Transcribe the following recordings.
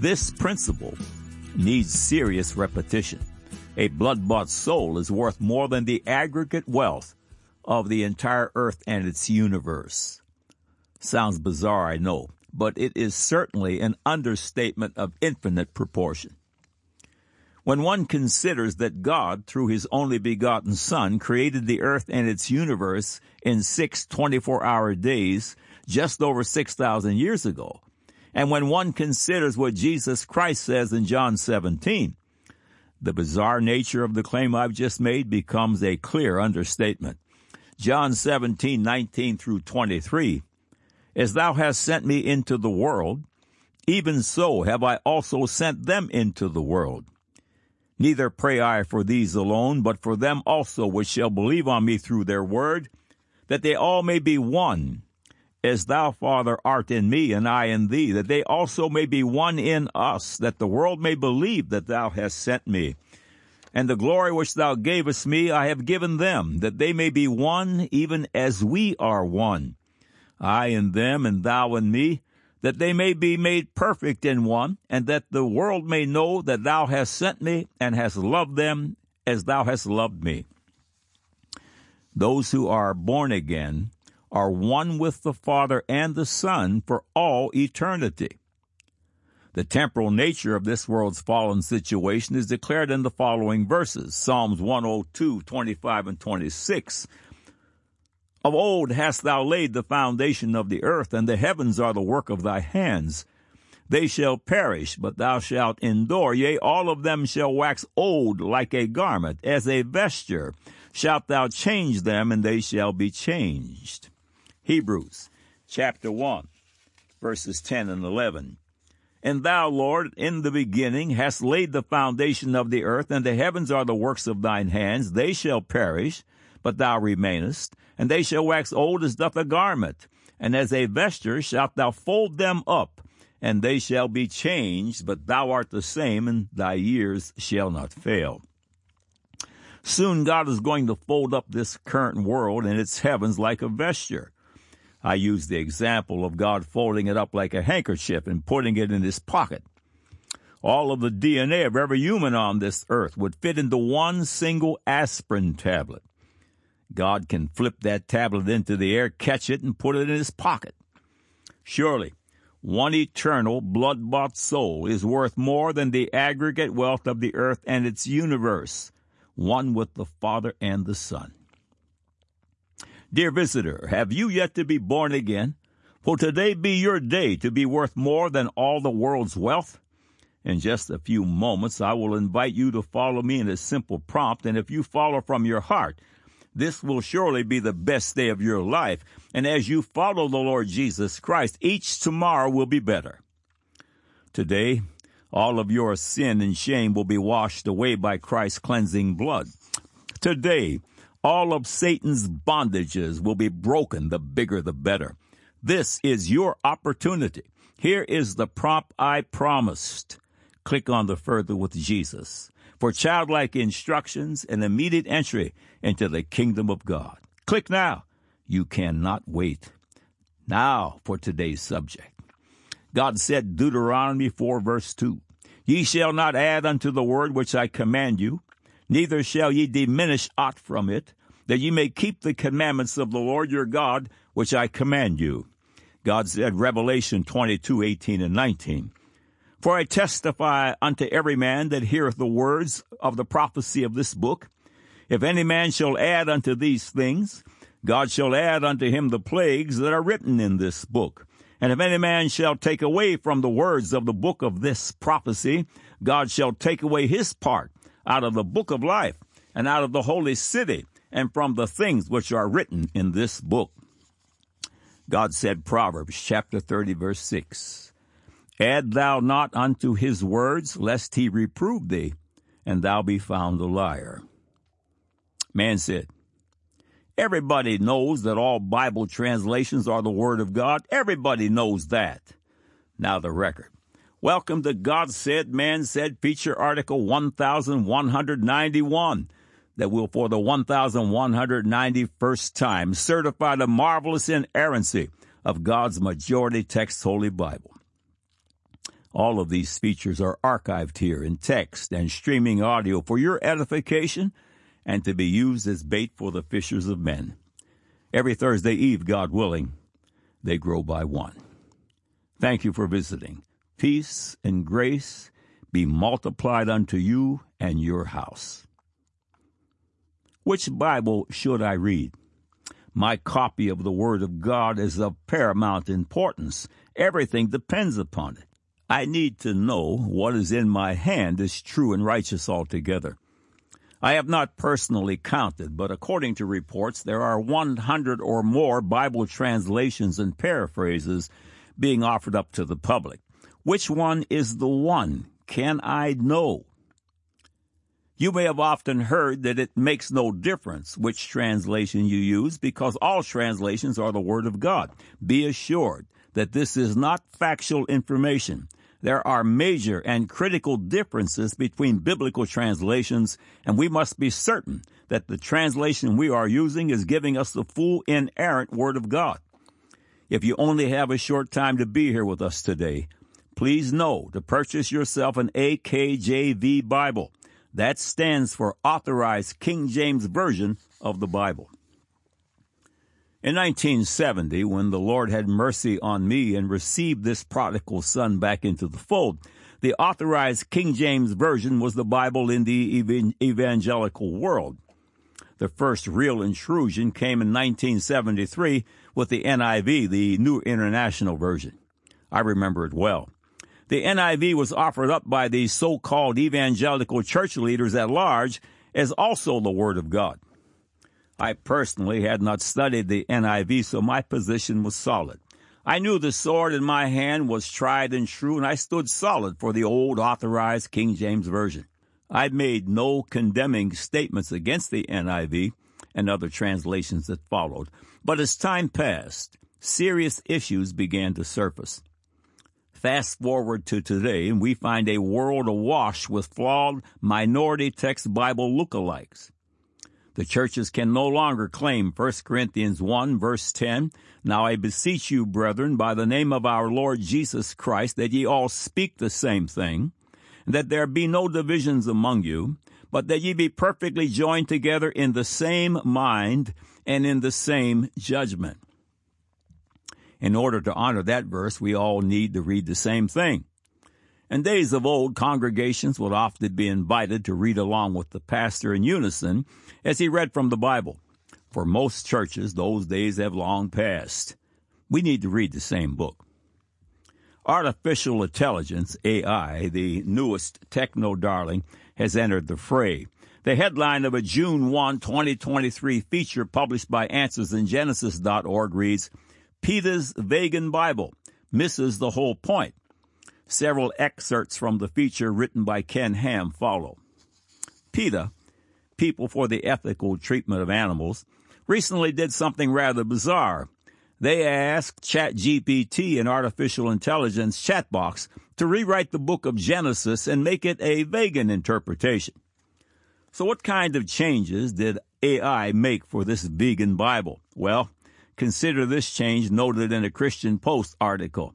This principle needs serious repetition. A blood bought soul is worth more than the aggregate wealth of the entire earth and its universe. Sounds bizarre, I know, but it is certainly an understatement of infinite proportion. When one considers that God, through his only begotten Son, created the earth and its universe in six 24 hour days just over 6,000 years ago, and when one considers what Jesus Christ says in John 17, the bizarre nature of the claim I've just made becomes a clear understatement. John 17, 19 through 23. As thou hast sent me into the world, even so have I also sent them into the world. Neither pray I for these alone, but for them also which shall believe on me through their word, that they all may be one, as thou, Father, art in me, and I in thee, that they also may be one in us, that the world may believe that thou hast sent me. And the glory which thou gavest me I have given them, that they may be one even as we are one. I in them and thou in me, that they may be made perfect in one, and that the world may know that thou hast sent me and hast loved them as thou hast loved me. Those who are born again are one with the Father and the Son for all eternity. The temporal nature of this world's fallen situation is declared in the following verses Psalms 102, 25, and 26. Of old hast thou laid the foundation of the earth, and the heavens are the work of thy hands. They shall perish, but thou shalt endure. Yea, all of them shall wax old like a garment, as a vesture. Shalt thou change them, and they shall be changed. Hebrews chapter 1, verses 10 and 11. And thou, Lord, in the beginning hast laid the foundation of the earth, and the heavens are the works of thine hands. They shall perish, but thou remainest, and they shall wax old as doth a garment. And as a vesture shalt thou fold them up, and they shall be changed, but thou art the same, and thy years shall not fail. Soon God is going to fold up this current world and its heavens like a vesture. I use the example of God folding it up like a handkerchief and putting it in his pocket. All of the DNA of every human on this earth would fit into one single aspirin tablet. God can flip that tablet into the air, catch it, and put it in his pocket. Surely, one eternal, blood bought soul is worth more than the aggregate wealth of the earth and its universe, one with the Father and the Son. Dear visitor, have you yet to be born again? Will today be your day to be worth more than all the world's wealth? In just a few moments, I will invite you to follow me in a simple prompt, and if you follow from your heart, this will surely be the best day of your life. And as you follow the Lord Jesus Christ, each tomorrow will be better. Today, all of your sin and shame will be washed away by Christ's cleansing blood. Today, all of Satan's bondages will be broken, the bigger the better. This is your opportunity. Here is the prompt I promised. Click on the further with Jesus for childlike instructions and immediate entry into the kingdom of God. Click now. You cannot wait. Now for today's subject. God said, Deuteronomy 4 verse 2, Ye shall not add unto the word which I command you, neither shall ye diminish aught from it, that ye may keep the commandments of the Lord your God, which I command you. God said, Revelation 22, 18 and 19. For I testify unto every man that heareth the words of the prophecy of this book, if any man shall add unto these things, God shall add unto him the plagues that are written in this book. And if any man shall take away from the words of the book of this prophecy, God shall take away his part out of the book of life and out of the holy city and from the things which are written in this book. God said, Proverbs chapter 30 verse 6, Add thou not unto his words, lest he reprove thee, and thou be found a liar. Man said, Everybody knows that all Bible translations are the Word of God. Everybody knows that. Now the record. Welcome to God Said, Man Said feature article 1191 that will for the 1191st time certify the marvelous inerrancy of God's majority text Holy Bible. All of these features are archived here in text and streaming audio for your edification and to be used as bait for the fishers of men. Every Thursday Eve, God willing, they grow by one. Thank you for visiting. Peace and grace be multiplied unto you and your house. Which Bible should I read? My copy of the Word of God is of paramount importance. Everything depends upon it. I need to know what is in my hand is true and righteous altogether. I have not personally counted, but according to reports, there are 100 or more Bible translations and paraphrases being offered up to the public. Which one is the one? Can I know? You may have often heard that it makes no difference which translation you use because all translations are the Word of God. Be assured that this is not factual information. There are major and critical differences between biblical translations, and we must be certain that the translation we are using is giving us the full inerrant Word of God. If you only have a short time to be here with us today, please know to purchase yourself an AKJV Bible. That stands for Authorized King James Version of the Bible. In 1970, when the Lord had mercy on me and received this prodigal son back into the fold, the authorized King James Version was the Bible in the evangelical world. The first real intrusion came in 1973 with the NIV, the New International Version. I remember it well. The NIV was offered up by the so-called evangelical church leaders at large as also the Word of God. I personally had not studied the NIV, so my position was solid. I knew the sword in my hand was tried and true, and I stood solid for the old authorized King James Version. I made no condemning statements against the NIV and other translations that followed, but as time passed, serious issues began to surface. Fast forward to today, and we find a world awash with flawed minority text Bible lookalikes. The churches can no longer claim 1 Corinthians 1 verse 10, Now I beseech you, brethren, by the name of our Lord Jesus Christ, that ye all speak the same thing, and that there be no divisions among you, but that ye be perfectly joined together in the same mind and in the same judgment. In order to honor that verse, we all need to read the same thing. In days of old, congregations would often be invited to read along with the pastor in unison as he read from the Bible. For most churches, those days have long passed. We need to read the same book. Artificial intelligence, AI, the newest techno darling, has entered the fray. The headline of a June 1, 2023 feature published by AnswersInGenesis.org reads, PETA's Vegan Bible misses the whole point. Several excerpts from the feature written by Ken Ham follow. PETA, People for the Ethical Treatment of Animals, recently did something rather bizarre. They asked ChatGPT, an artificial intelligence chat box, to rewrite the book of Genesis and make it a vegan interpretation. So what kind of changes did AI make for this vegan Bible? Well, Consider this change noted in a Christian Post article.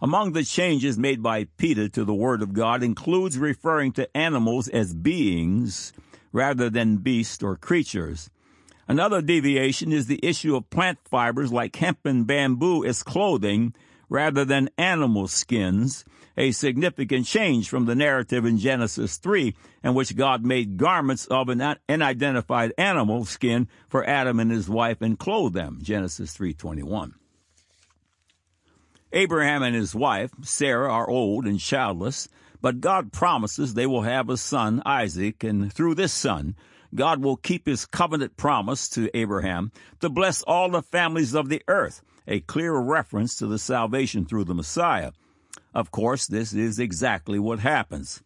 Among the changes made by PETA to the Word of God includes referring to animals as beings rather than beasts or creatures. Another deviation is the issue of plant fibers like hemp and bamboo as clothing rather than animal skins, a significant change from the narrative in Genesis 3 in which God made garments of an unidentified animal skin for Adam and his wife and clothed them. Genesis 3:21. Abraham and his wife, Sarah, are old and childless, but God promises they will have a son, Isaac, and through this son, God will keep his covenant promise to Abraham to bless all the families of the earth, a clear reference to the salvation through the Messiah. Of course, this is exactly what happens.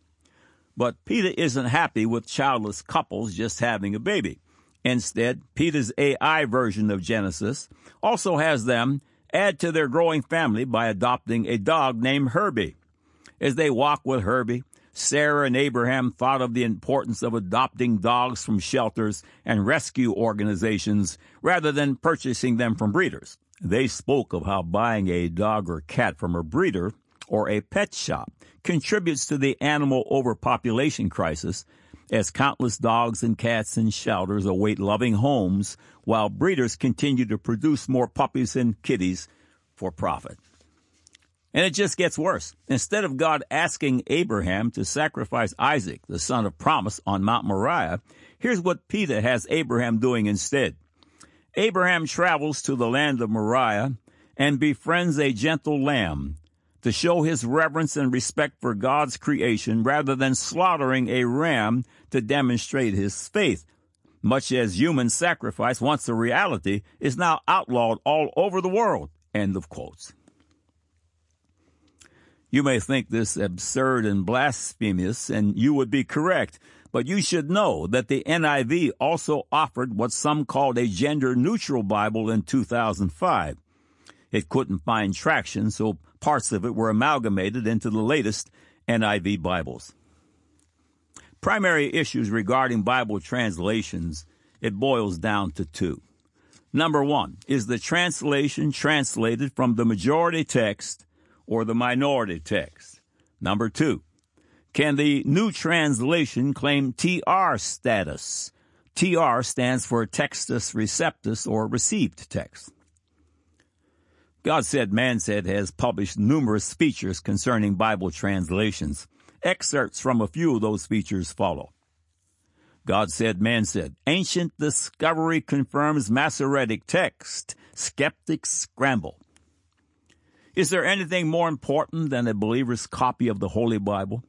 But PETA isn't happy with childless couples just having a baby. Instead, PETA's AI version of Genesis also has them add to their growing family by adopting a dog named Herbie. As they walk with Herbie, Sarah and Abraham thought of the importance of adopting dogs from shelters and rescue organizations rather than purchasing them from breeders. They spoke of how buying a dog or cat from a breeder or a pet shop contributes to the animal overpopulation crisis as countless dogs and cats and shelters await loving homes while breeders continue to produce more puppies and kitties for profit. And it just gets worse. Instead of God asking Abraham to sacrifice Isaac, the son of promise, on Mount Moriah, here's what PETA has Abraham doing instead. Abraham travels to the land of Moriah and befriends a gentle lamb to show his reverence and respect for God's creation rather than slaughtering a ram to demonstrate his faith. Much as human sacrifice, once a reality, is now outlawed all over the world. End of quotes. You may think this absurd and blasphemous, and you would be correct, but you should know that the NIV also offered what some called a gender neutral Bible in 2005. It couldn't find traction, so parts of it were amalgamated into the latest NIV Bibles. Primary issues regarding Bible translations, it boils down to two. Number one, is the translation translated from the majority text or the minority text? Number two, can the new translation claim TR status? TR stands for Textus Receptus or received text. God Said, Man Said has published numerous features concerning Bible translations. Excerpts from a few of those features follow. God Said, Man Said, Ancient discovery confirms Masoretic text. Skeptics scramble. Is there anything more important than a believer's copy of the Holy Bible?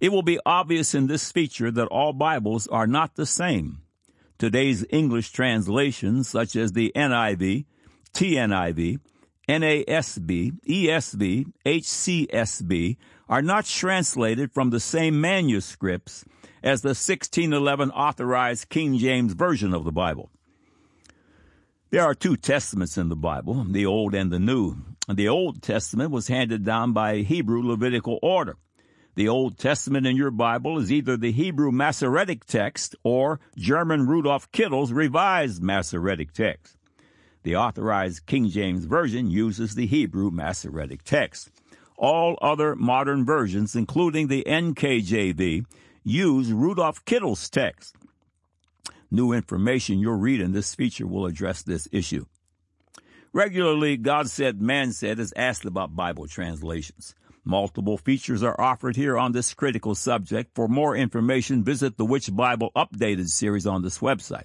It will be obvious in this feature that all Bibles are not the same. Today's English translations, such as the NIV, TNIV, NASB, ESV, HCSB, are not translated from the same manuscripts as the 1611 authorized King James Version of the Bible. There are two testaments in the Bible, the Old and the New. The Old Testament was handed down by Hebrew Levitical order. The Old Testament in your Bible is either the Hebrew Masoretic text or German Rudolf Kittel's Revised Masoretic text. The authorized King James Version uses the Hebrew Masoretic text. All other modern versions, including the NKJV, use Rudolf Kittel's text. New information you'll read in this feature will address this issue. Regularly, God Said, Man Said is asked about Bible translations. Multiple features are offered here on this critical subject. For more information, visit the Which Bible Updated series on this website.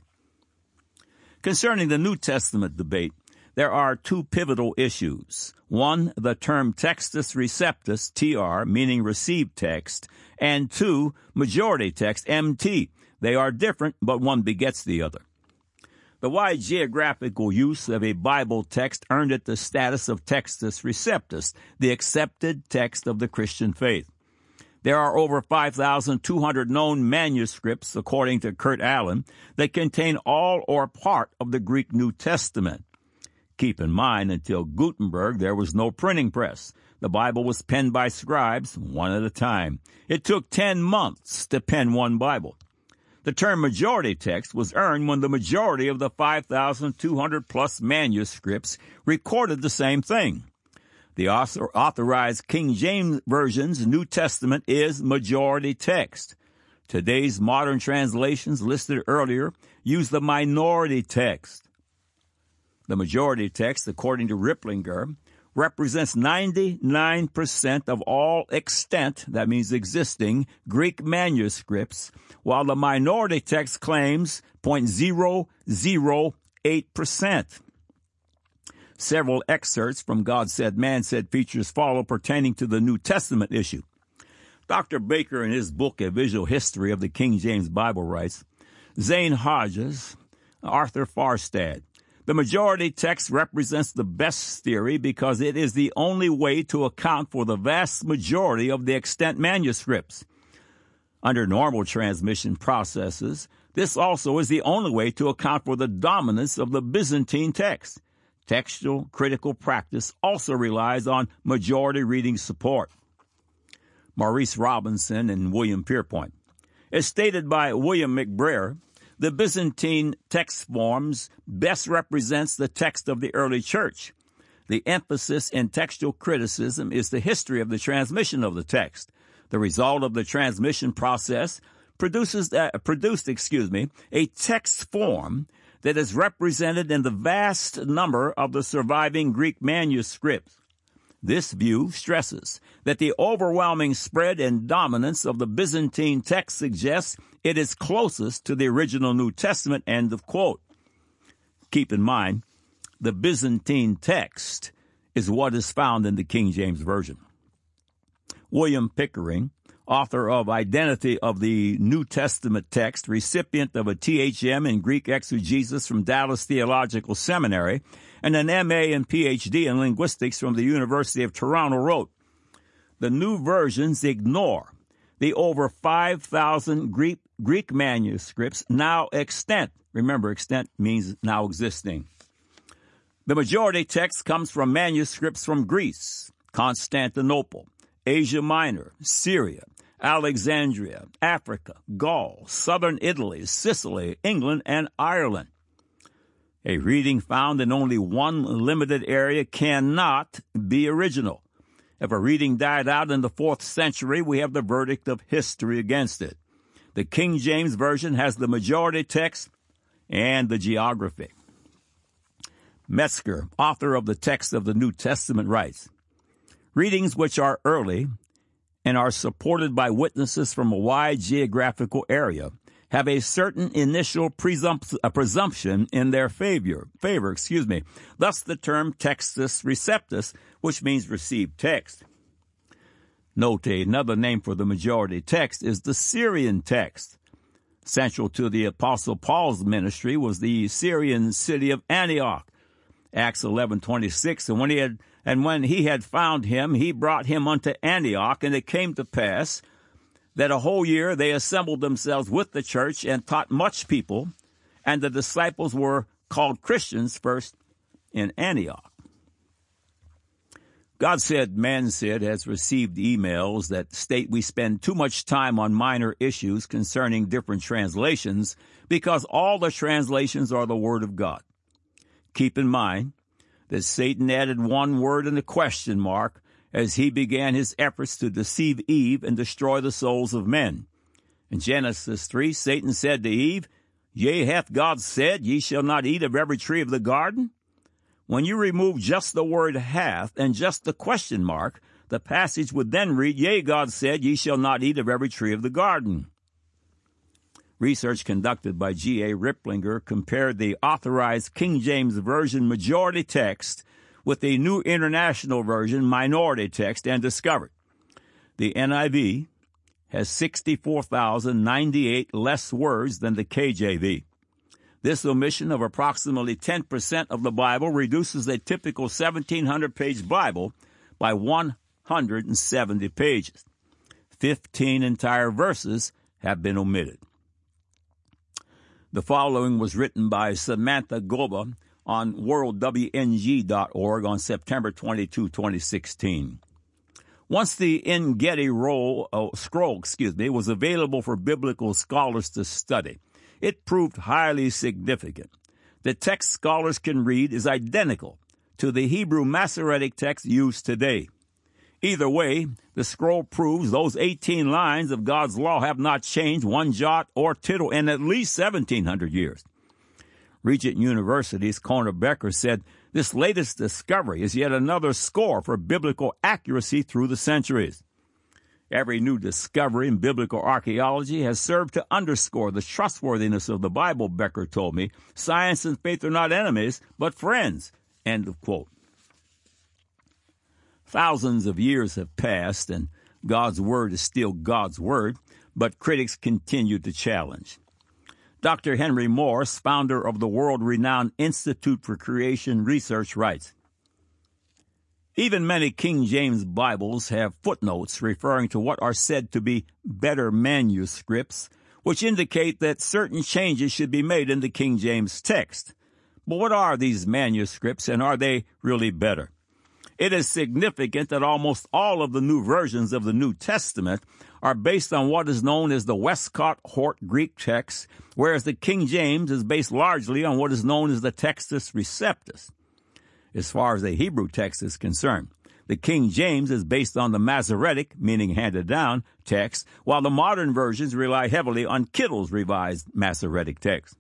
Concerning the New Testament debate, there are two pivotal issues. One, the term Textus Receptus, TR, meaning received text, and two, majority text, MT. They are different, but one begets the other. The wide geographical use of a Bible text earned it the status of Textus Receptus, the accepted text of the Christian faith. There are over 5,200 known manuscripts, according to Kurt Aland, that contain all or part of the Greek New Testament. Keep in mind, until Gutenberg, there was no printing press. The Bible was penned by scribes, one at a time. It took 10 months to pen one Bible. The term majority text was earned when the majority of the 5,200 plus manuscripts recorded the same thing. The authorized King James Version's New Testament is majority text. Today's modern translations listed earlier use the minority text. The majority text, according to Riplinger, represents 99% of all extant, that means existing, Greek manuscripts, while the minority text claims 0.008%. Several excerpts from God Said, Man Said features follow pertaining to the New Testament issue. Dr. Baker, in his book, A Visual History of the King James Bible, writes Zane Hodges, Arthur Farstad, the majority text represents the best theory because it is the only way to account for the vast majority of the extant manuscripts. Under normal transmission processes, this also is the only way to account for the dominance of the Byzantine text. Textual critical practice also relies on majority reading support. Maurice Robinson and William Pierpont. As stated by William McBrayer, the Byzantine text forms best represents the text of the early church. The emphasis in textual criticism is the history of the transmission of the text. The result of the transmission process produces uh, produced, excuse me, a text form that is represented in the vast number of the surviving Greek manuscripts. This view stresses that the overwhelming spread and dominance of the Byzantine text suggests it is closest to the original New Testament. End of quote. Keep in mind, the Byzantine text is what is found in the King James Version. William Pickering, author of Identity of the New Testament Text, recipient of a THM in Greek exegesis from Dallas Theological Seminary, and an MA and PhD in linguistics from the University of Toronto, wrote, The new versions ignore the over 5,000 Greek, Greek manuscripts now extant. Remember, extant means now existing. The majority text comes from manuscripts from Greece, Constantinople, Asia Minor, Syria, Alexandria, Africa, Gaul, southern Italy, Sicily, England, and Ireland. A reading found in only one limited area cannot be original. If a reading died out in the fourth century, we have the verdict of history against it. The King James Version has the majority text and the geography. Metzger, author of the text of the New Testament, writes Readings which are early and are supported by witnesses from a wide geographical area have a certain initial presump- uh, presumption in their favor, favor, excuse me. Thus the term textus receptus, which means received text. Note another name for the majority text is the Syrian text. Central to the apostle Paul's ministry was the Syrian city of Antioch. Acts 11:26 and when he had and when he had found him he brought him unto Antioch and it came to pass that a whole year they assembled themselves with the church and taught much people, and the disciples were called Christians first in Antioch. God said, man said, has received emails that state we spend too much time on minor issues concerning different translations because all the translations are the Word of God. Keep in mind that Satan added one word in the question mark as he began his efforts to deceive Eve and destroy the souls of men. In Genesis 3, Satan said to Eve, Yea, hath God said, Ye shall not eat of every tree of the garden? When you remove just the word hath and just the question mark, the passage would then read, Yea, God said, Ye shall not eat of every tree of the garden. Research conducted by G.A. Riplinger compared the authorized King James Version majority text with the New International Version minority text and discovered the NIV has 64,098 less words than the KJV. This omission of approximately 10% of the Bible reduces a typical 1700 page Bible by 170 pages. 15 entire verses have been omitted. The following was written by Samantha Goba on worldwng.org on September 22, 2016. Once the En-Gedi roll, oh, scroll, excuse me, was available for biblical scholars to study, it proved highly significant. The text scholars can read is identical to the Hebrew Masoretic text used today. Either way, the scroll proves those 18 lines of God's law have not changed one jot or tittle in at least 1700 years. Regent University's Corné Bekker said, This latest discovery is yet another score for biblical accuracy through the centuries. Every new discovery in biblical archaeology has served to underscore the trustworthiness of the Bible, Bekker told me. Science and faith are not enemies, but friends. End of quote. Thousands of years have passed, and God's Word is still God's Word, but critics continue to challenge. Dr. Henry Morris, founder of the world renowned Institute for Creation Research, writes Even many King James Bibles have footnotes referring to what are said to be better manuscripts, which indicate that certain changes should be made in the King James text. But what are these manuscripts and are they really better? It is significant that almost all of the new versions of the New Testament are based on what is known as the Westcott Hort Greek text, whereas the King James is based largely on what is known as the Textus Receptus. as far as the Hebrew text is concerned. The King James is based on the Masoretic, meaning handed down, text, while the modern versions rely heavily on Kittel's revised Masoretic text.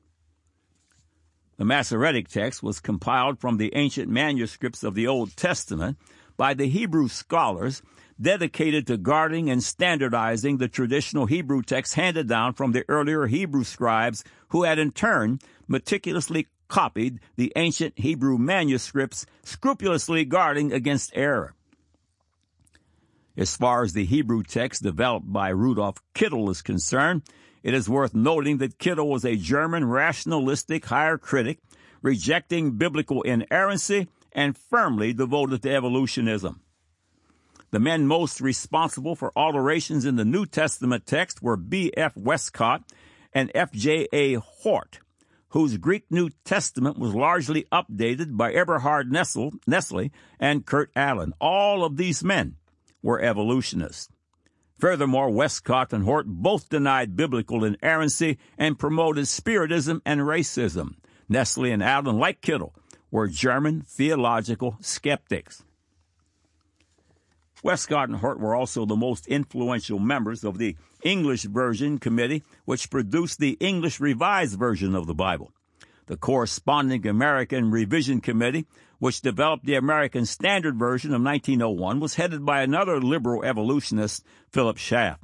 The Masoretic text was compiled from the ancient manuscripts of the Old Testament by the Hebrew scholars dedicated to guarding and standardizing the traditional Hebrew text handed down from the earlier Hebrew scribes who had in turn meticulously copied the ancient Hebrew manuscripts, scrupulously guarding against error. As far as the Hebrew text developed by Rudolf Kittel is concerned, it is worth noting that Kittel was a German rationalistic higher critic, rejecting biblical inerrancy and firmly devoted to evolutionism. The men most responsible for alterations in the New Testament text were B.F. Westcott and F.J.A. Hort, whose Greek New Testament was largely updated by Eberhard Nestle and Kurt Aland. All of these men were evolutionists. Furthermore, Westcott and Hort both denied biblical inerrancy and promoted Spiritism and racism. Nestle and Aland, like Kittel, were German theological skeptics. Westcott and Hort were also the most influential members of the English Version Committee, which produced the English Revised Version of the Bible. The corresponding American Revision Committee, which developed the American Standard Version of 1901, was headed by another liberal evolutionist, Philip Schaff.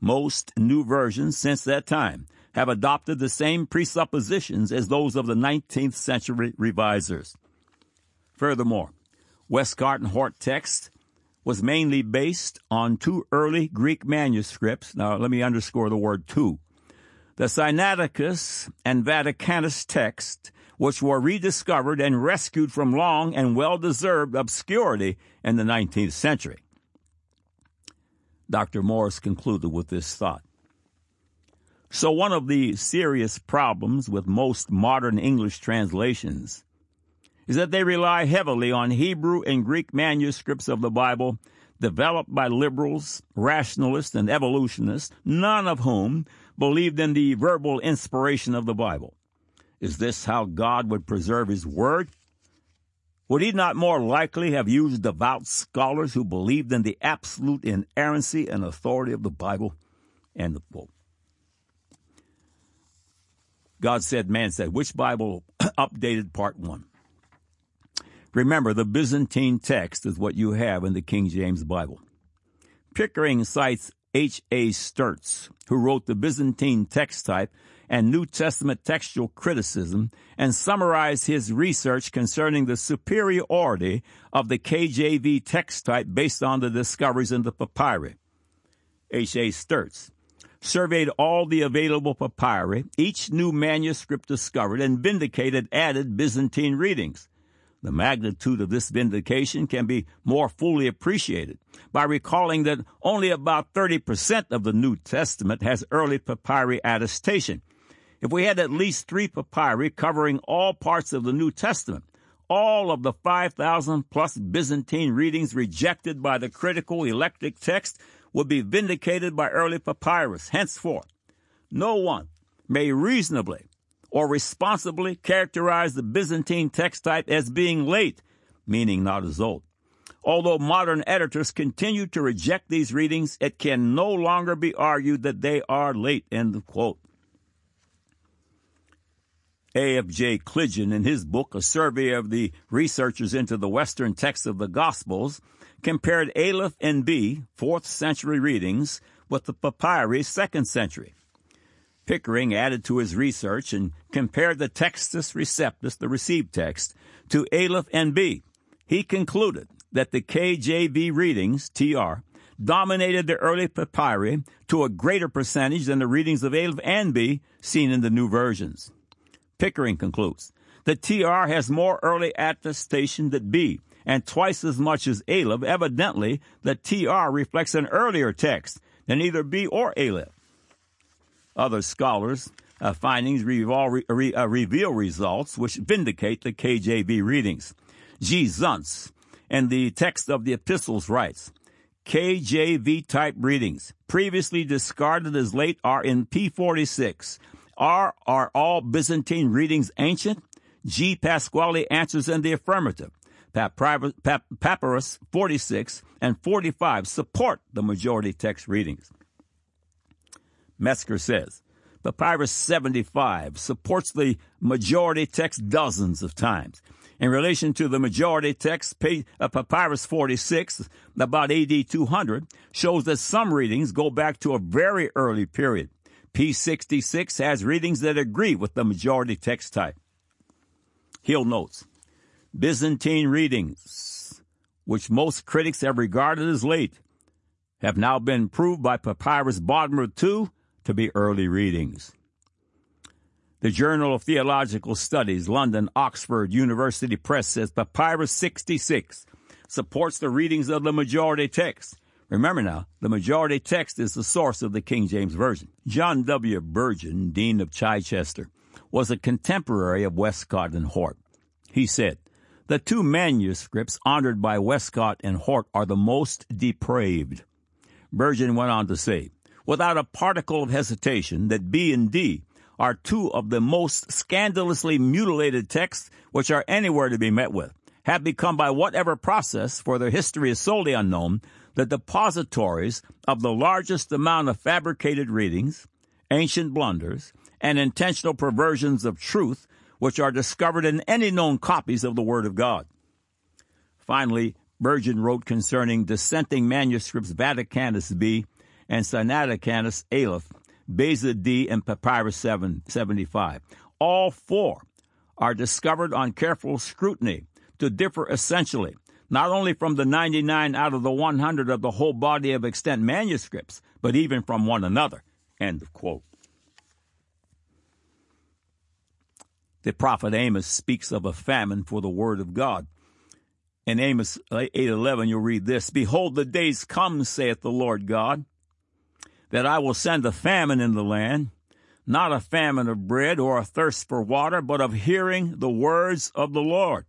Most new versions since that time have adopted the same presuppositions as those of the 19th century revisers. Furthermore, Westcott and Hort text was mainly based on two early Greek manuscripts. Now, let me underscore the word two. The Sinaiticus and Vaticanus text, which were rediscovered and rescued from long and well deserved obscurity in the 19th century. Dr. Morris concluded with this thought. So, one of the serious problems with most modern English translations is that they rely heavily on Hebrew and Greek manuscripts of the Bible developed by liberals, rationalists, and evolutionists, none of whom believed in the verbal inspiration of the Bible. Is this how God would preserve His Word? Would He not more likely have used devout scholars who believed in the absolute inerrancy and authority of the Bible? End of quote. God said, man said, which Bible updated part one? Remember, the Byzantine text is what you have in the King James Bible. Pickering cites H. A. Sturz, who wrote the Byzantine text type and New Testament textual criticism and summarized his research concerning the superiority of the KJV text type based on the discoveries in the papyri. H. A. Sturz surveyed all the available papyri, each new manuscript discovered, and vindicated added Byzantine readings. The magnitude of this vindication can be more fully appreciated by recalling that only about 30% of the New Testament has early papyri attestation. If we had at least three papyri covering all parts of the New Testament, all of the 5,000 plus Byzantine readings rejected by the critical eclectic text would be vindicated by early papyrus. Henceforth, no one may reasonably or responsibly characterize the Byzantine text type as being late, meaning not as old. Although modern editors continue to reject these readings, it can no longer be argued that they are late. End quote. A.F.J. Cliggan, in his book, A Survey of the Researchers into the Western Texts of the Gospels, compared Aleph and B, 4th century readings, with the Papyri, 2nd century. Pickering added to his research and compared the Textus Receptus, the received text, to Aleph and B. He concluded that the KJV readings, TR, dominated the early papyri to a greater percentage than the readings of Aleph and B seen in the new versions. Pickering concludes the TR has more early attestation than B, and twice as much as Aleph. Evidently, the TR reflects an earlier text than either B or Aleph. Other scholars' uh, findings re- re- uh, reveal results which vindicate the KJV readings. G. Zuntz, in the text of the epistles, writes, KJV type readings, previously discarded as late, are in P46. Are, are all Byzantine readings ancient? G. Pasquali answers in the affirmative. Papyrus 46 and 45 support the majority text readings. Metzger says, Papyrus 75 supports the majority text dozens of times. In relation to the majority text, uh, Papyrus 46, about AD 200, shows that some readings go back to a very early period. P66 has readings that agree with the majority text type. Hill notes, Byzantine readings, which most critics have regarded as late, have now been proved by Papyrus Bodmer II to be early readings. The Journal of Theological Studies, London, Oxford University Press says Papyrus 66 supports the readings of the majority text. Remember now, the majority text is the source of the King James Version. John W. Burgon, Dean of Chichester, was a contemporary of Westcott and Hort. He said, The two manuscripts honored by Westcott and Hort are the most depraved. Burgon went on to say, without a particle of hesitation, that B and D are two of the most scandalously mutilated texts which are anywhere to be met with, have become by whatever process, for their history is solely unknown, the depositories of the largest amount of fabricated readings, ancient blunders, and intentional perversions of truth which are discovered in any known copies of the Word of God. Finally, Burgon wrote concerning dissenting manuscripts Vaticanus B and Sinaiticus Aleph, Beza D, and Papyrus 775. All four are discovered on careful scrutiny to differ essentially not only from the 99 out of the 100 of the whole body of extant manuscripts, but even from one another. End of quote. The prophet Amos speaks of a famine for the word of God. In Amos 8:11 you'll read this, behold the days come saith the Lord God that I will send a famine in the land, not a famine of bread or a thirst for water, but of hearing the words of the Lord.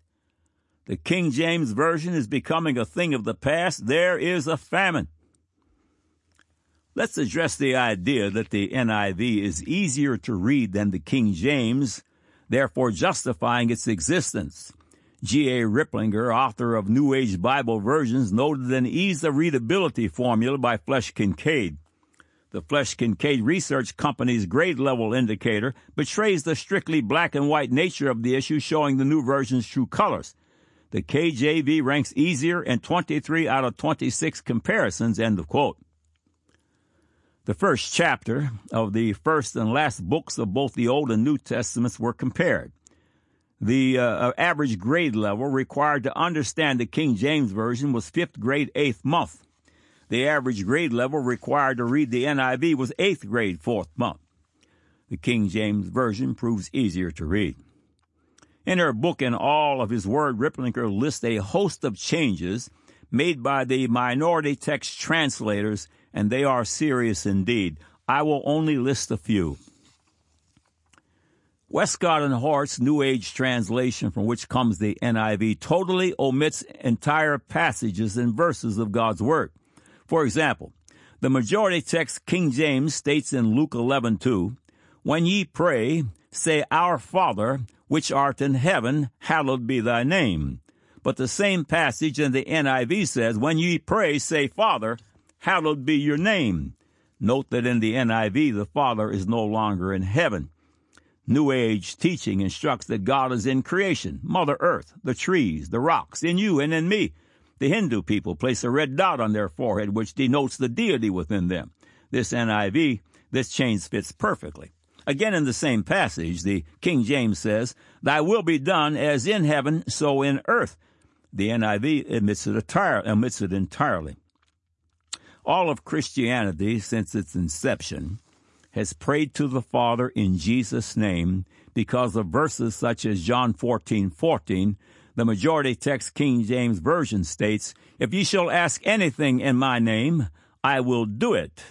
The King James Version is becoming a thing of the past. There is a famine. Let's address the idea that the NIV is easier to read than the King James, therefore justifying its existence. G.A. Riplinger, author of New Age Bible versions, noted an ease of readability formula by Flesch Kincaid. The Flesch Kincaid Research Company's grade level indicator betrays the strictly black and white nature of the issue, showing the new version's true colors. The KJV ranks easier in 23 out of 26 comparisons, end of quote. The first chapter of the first and last books of both the Old and New Testaments were compared. The uh, uh average grade level required to understand the King James Version was fifth grade, eighth month. The average grade level required to read the NIV was eighth grade, fourth month. The King James Version proves easier to read. In her book In All of His Word, Riplinger lists a host of changes made by the minority text translators, and they are serious indeed. I will only list a few. Westcott and Hort's New Age translation, from which comes the NIV, totally omits entire passages and verses of God's Word. For example, the majority text King James states in Luke 11:2, "When ye pray, say, Our Father, which art in heaven, hallowed be thy name." But the same passage in the NIV says, "When ye pray, say, Father, hallowed be your name." Note that in the NIV, the Father is no longer in heaven. New Age teaching instructs that God is in creation, Mother Earth, the trees, the rocks, in you and in me. The Hindu people place a red dot on their forehead, which denotes the deity within them. This NIV, this change fits perfectly. Again, in the same passage, the King James says, Thy will be done as in heaven, so in earth. The NIV admits it, admits it entirely. All of Christianity, since its inception, has prayed to the Father in Jesus' name because of verses such as John 14, 14, the majority text King James Version states, If ye shall ask anything in my name, I will do it.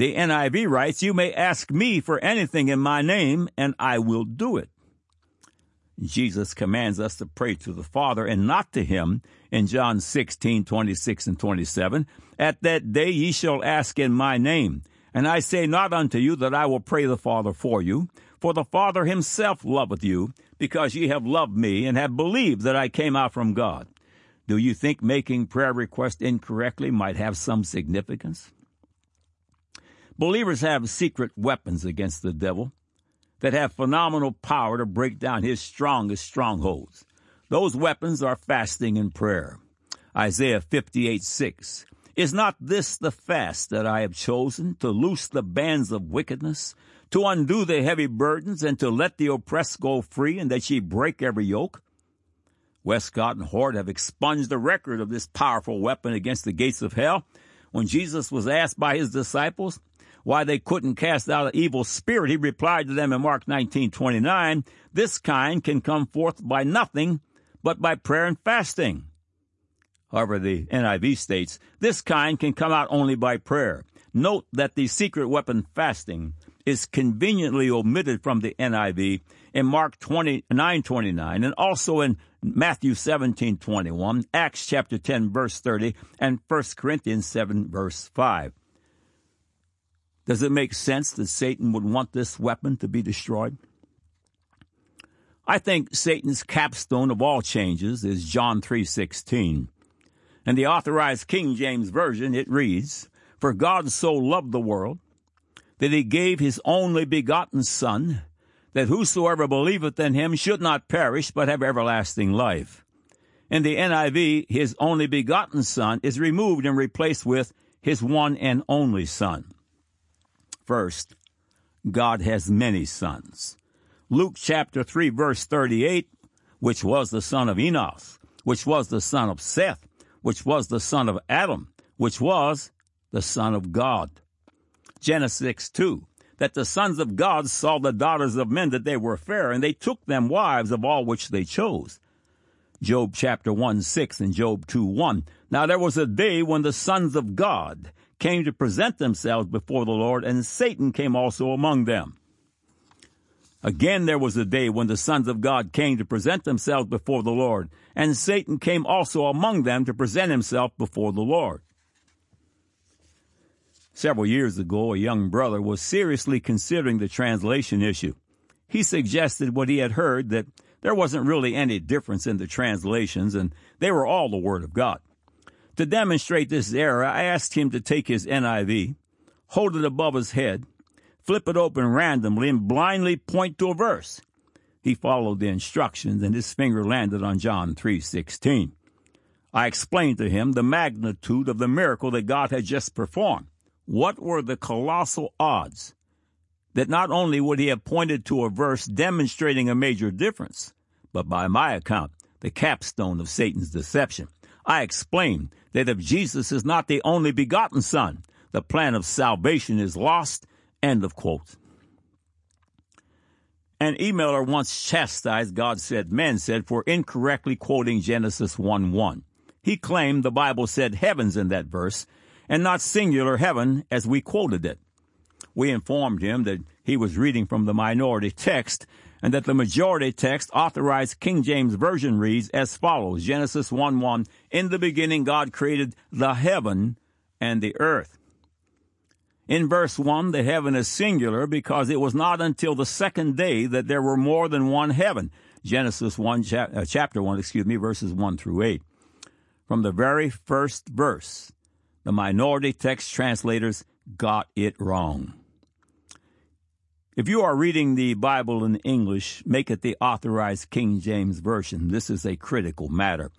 The NIV writes, You may ask me for anything in my name, and I will do it. Jesus commands us to pray to the Father and not to him in John 16, 26 and 27. At that day ye shall ask in my name, And I say not unto you that I will pray the Father for you, for the Father himself loveth you, because ye have loved me and have believed that I came out from God. Do you think making prayer requests incorrectly might have some significance? Believers have secret weapons against the devil that have phenomenal power to break down his strongest strongholds. Those weapons are fasting and prayer. Isaiah 58 6. Is not this the fast that I have chosen to loose the bands of wickedness, to undo the heavy burdens, and to let the oppressed go free, and that ye break every yoke? Westcott and Hort have expunged the record of this powerful weapon against the gates of hell. When Jesus was asked by his disciples, why they couldn't cast out an evil spirit, he replied to them in Mark 19:29, "This kind can come forth by nothing but by prayer and fasting." However, the NIV states, "This kind can come out only by prayer." Note that the secret weapon fasting is conveniently omitted from the NIV in Mark 29:29 and also in Matthew 17:21, Acts chapter 10 verse 30, and 1 Corinthians 7 verse 5. Does it make sense that Satan would want this weapon to be destroyed? I think Satan's capstone of all changes is John 3:16. In the authorized King James version it reads, "For God so loved the world that he gave his only begotten son, that whosoever believeth in him should not perish but have everlasting life." In the NIV, his only begotten son is removed and replaced with his one and only son. First, God has many sons. Luke chapter 3 verse 38, which was the son of Enos, which was the son of Seth, which was the son of Adam, which was the son of God. Genesis 2, that the sons of God saw the daughters of men that they were fair, and they took them wives of all which they chose. Job chapter 1 6 and Job 2 1. Now there was a day when the sons of God came to present themselves before the Lord, and Satan came also among them. Again, there was a day when the sons of God came to present themselves before the Lord, and Satan came also among them to present himself before the Lord. Several years ago, a young brother was seriously considering the translation issue. He suggested what he had heard that there wasn't really any difference in the translations and they were all the Word of God. To demonstrate this error, I asked him to take his NIV, hold it above his head, flip it open randomly, and blindly point to a verse. He followed the instructions, and his finger landed on John 3:16. I explained to him the magnitude of the miracle that God had just performed. What were the colossal odds that not only would he have pointed to a verse demonstrating a major difference, but by my account, the capstone of Satan's deception. I explained that if Jesus is not the only begotten Son, the plan of salvation is lost. End of quote. An emailer once chastised God said, men said, for incorrectly quoting Genesis 1 1. He claimed the Bible said heavens in that verse, and not singular heaven as we quoted it. We informed him that he was reading from the minority text and that the majority text authorized King James Version reads as follows Genesis 1 1 In the beginning, God created the heaven and the earth. In verse 1, the heaven is singular because it was not until the second day that there were more than one heaven. Genesis 1, uh, chapter 1, excuse me, verses 1 through 8. From the very first verse, the minority text translators got it wrong. If you are reading the Bible in English, make it the authorized King James Version. This is a critical matter.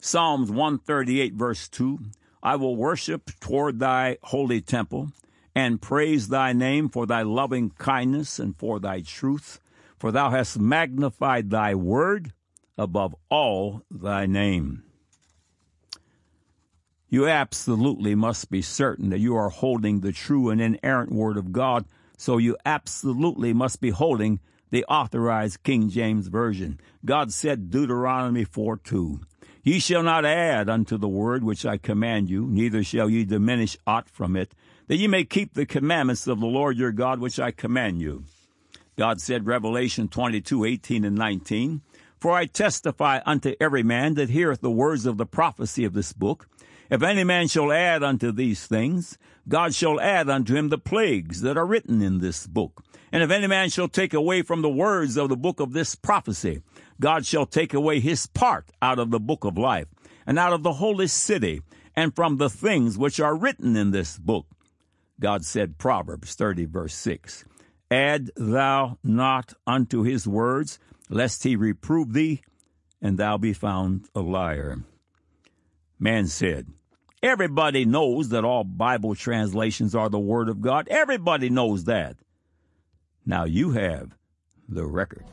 Psalms 138, verse 2 I will worship toward thy holy temple and praise thy name for thy loving kindness and for thy truth, for thou hast magnified thy word above all thy name. You absolutely must be certain that you are holding the true and inerrant word of God so you absolutely must be holding the authorized King James Version. God said, Deuteronomy 4 2, Ye shall not add unto the word which I command you, neither shall ye diminish aught from it, that ye may keep the commandments of the Lord your God which I command you. God said, Revelation 22 18 and 19, For I testify unto every man that heareth the words of the prophecy of this book, If any man shall add unto these things, God shall add unto him the plagues that are written in this book. And if any man shall take away from the words of the book of this prophecy, God shall take away his part out of the book of life, and out of the holy city, and from the things which are written in this book. God said, Proverbs 30, verse 6, Add thou not unto his words, lest he reprove thee, and thou be found a liar. Man said, Everybody knows that all Bible translations are the Word of God. Everybody knows that. Now you have the record.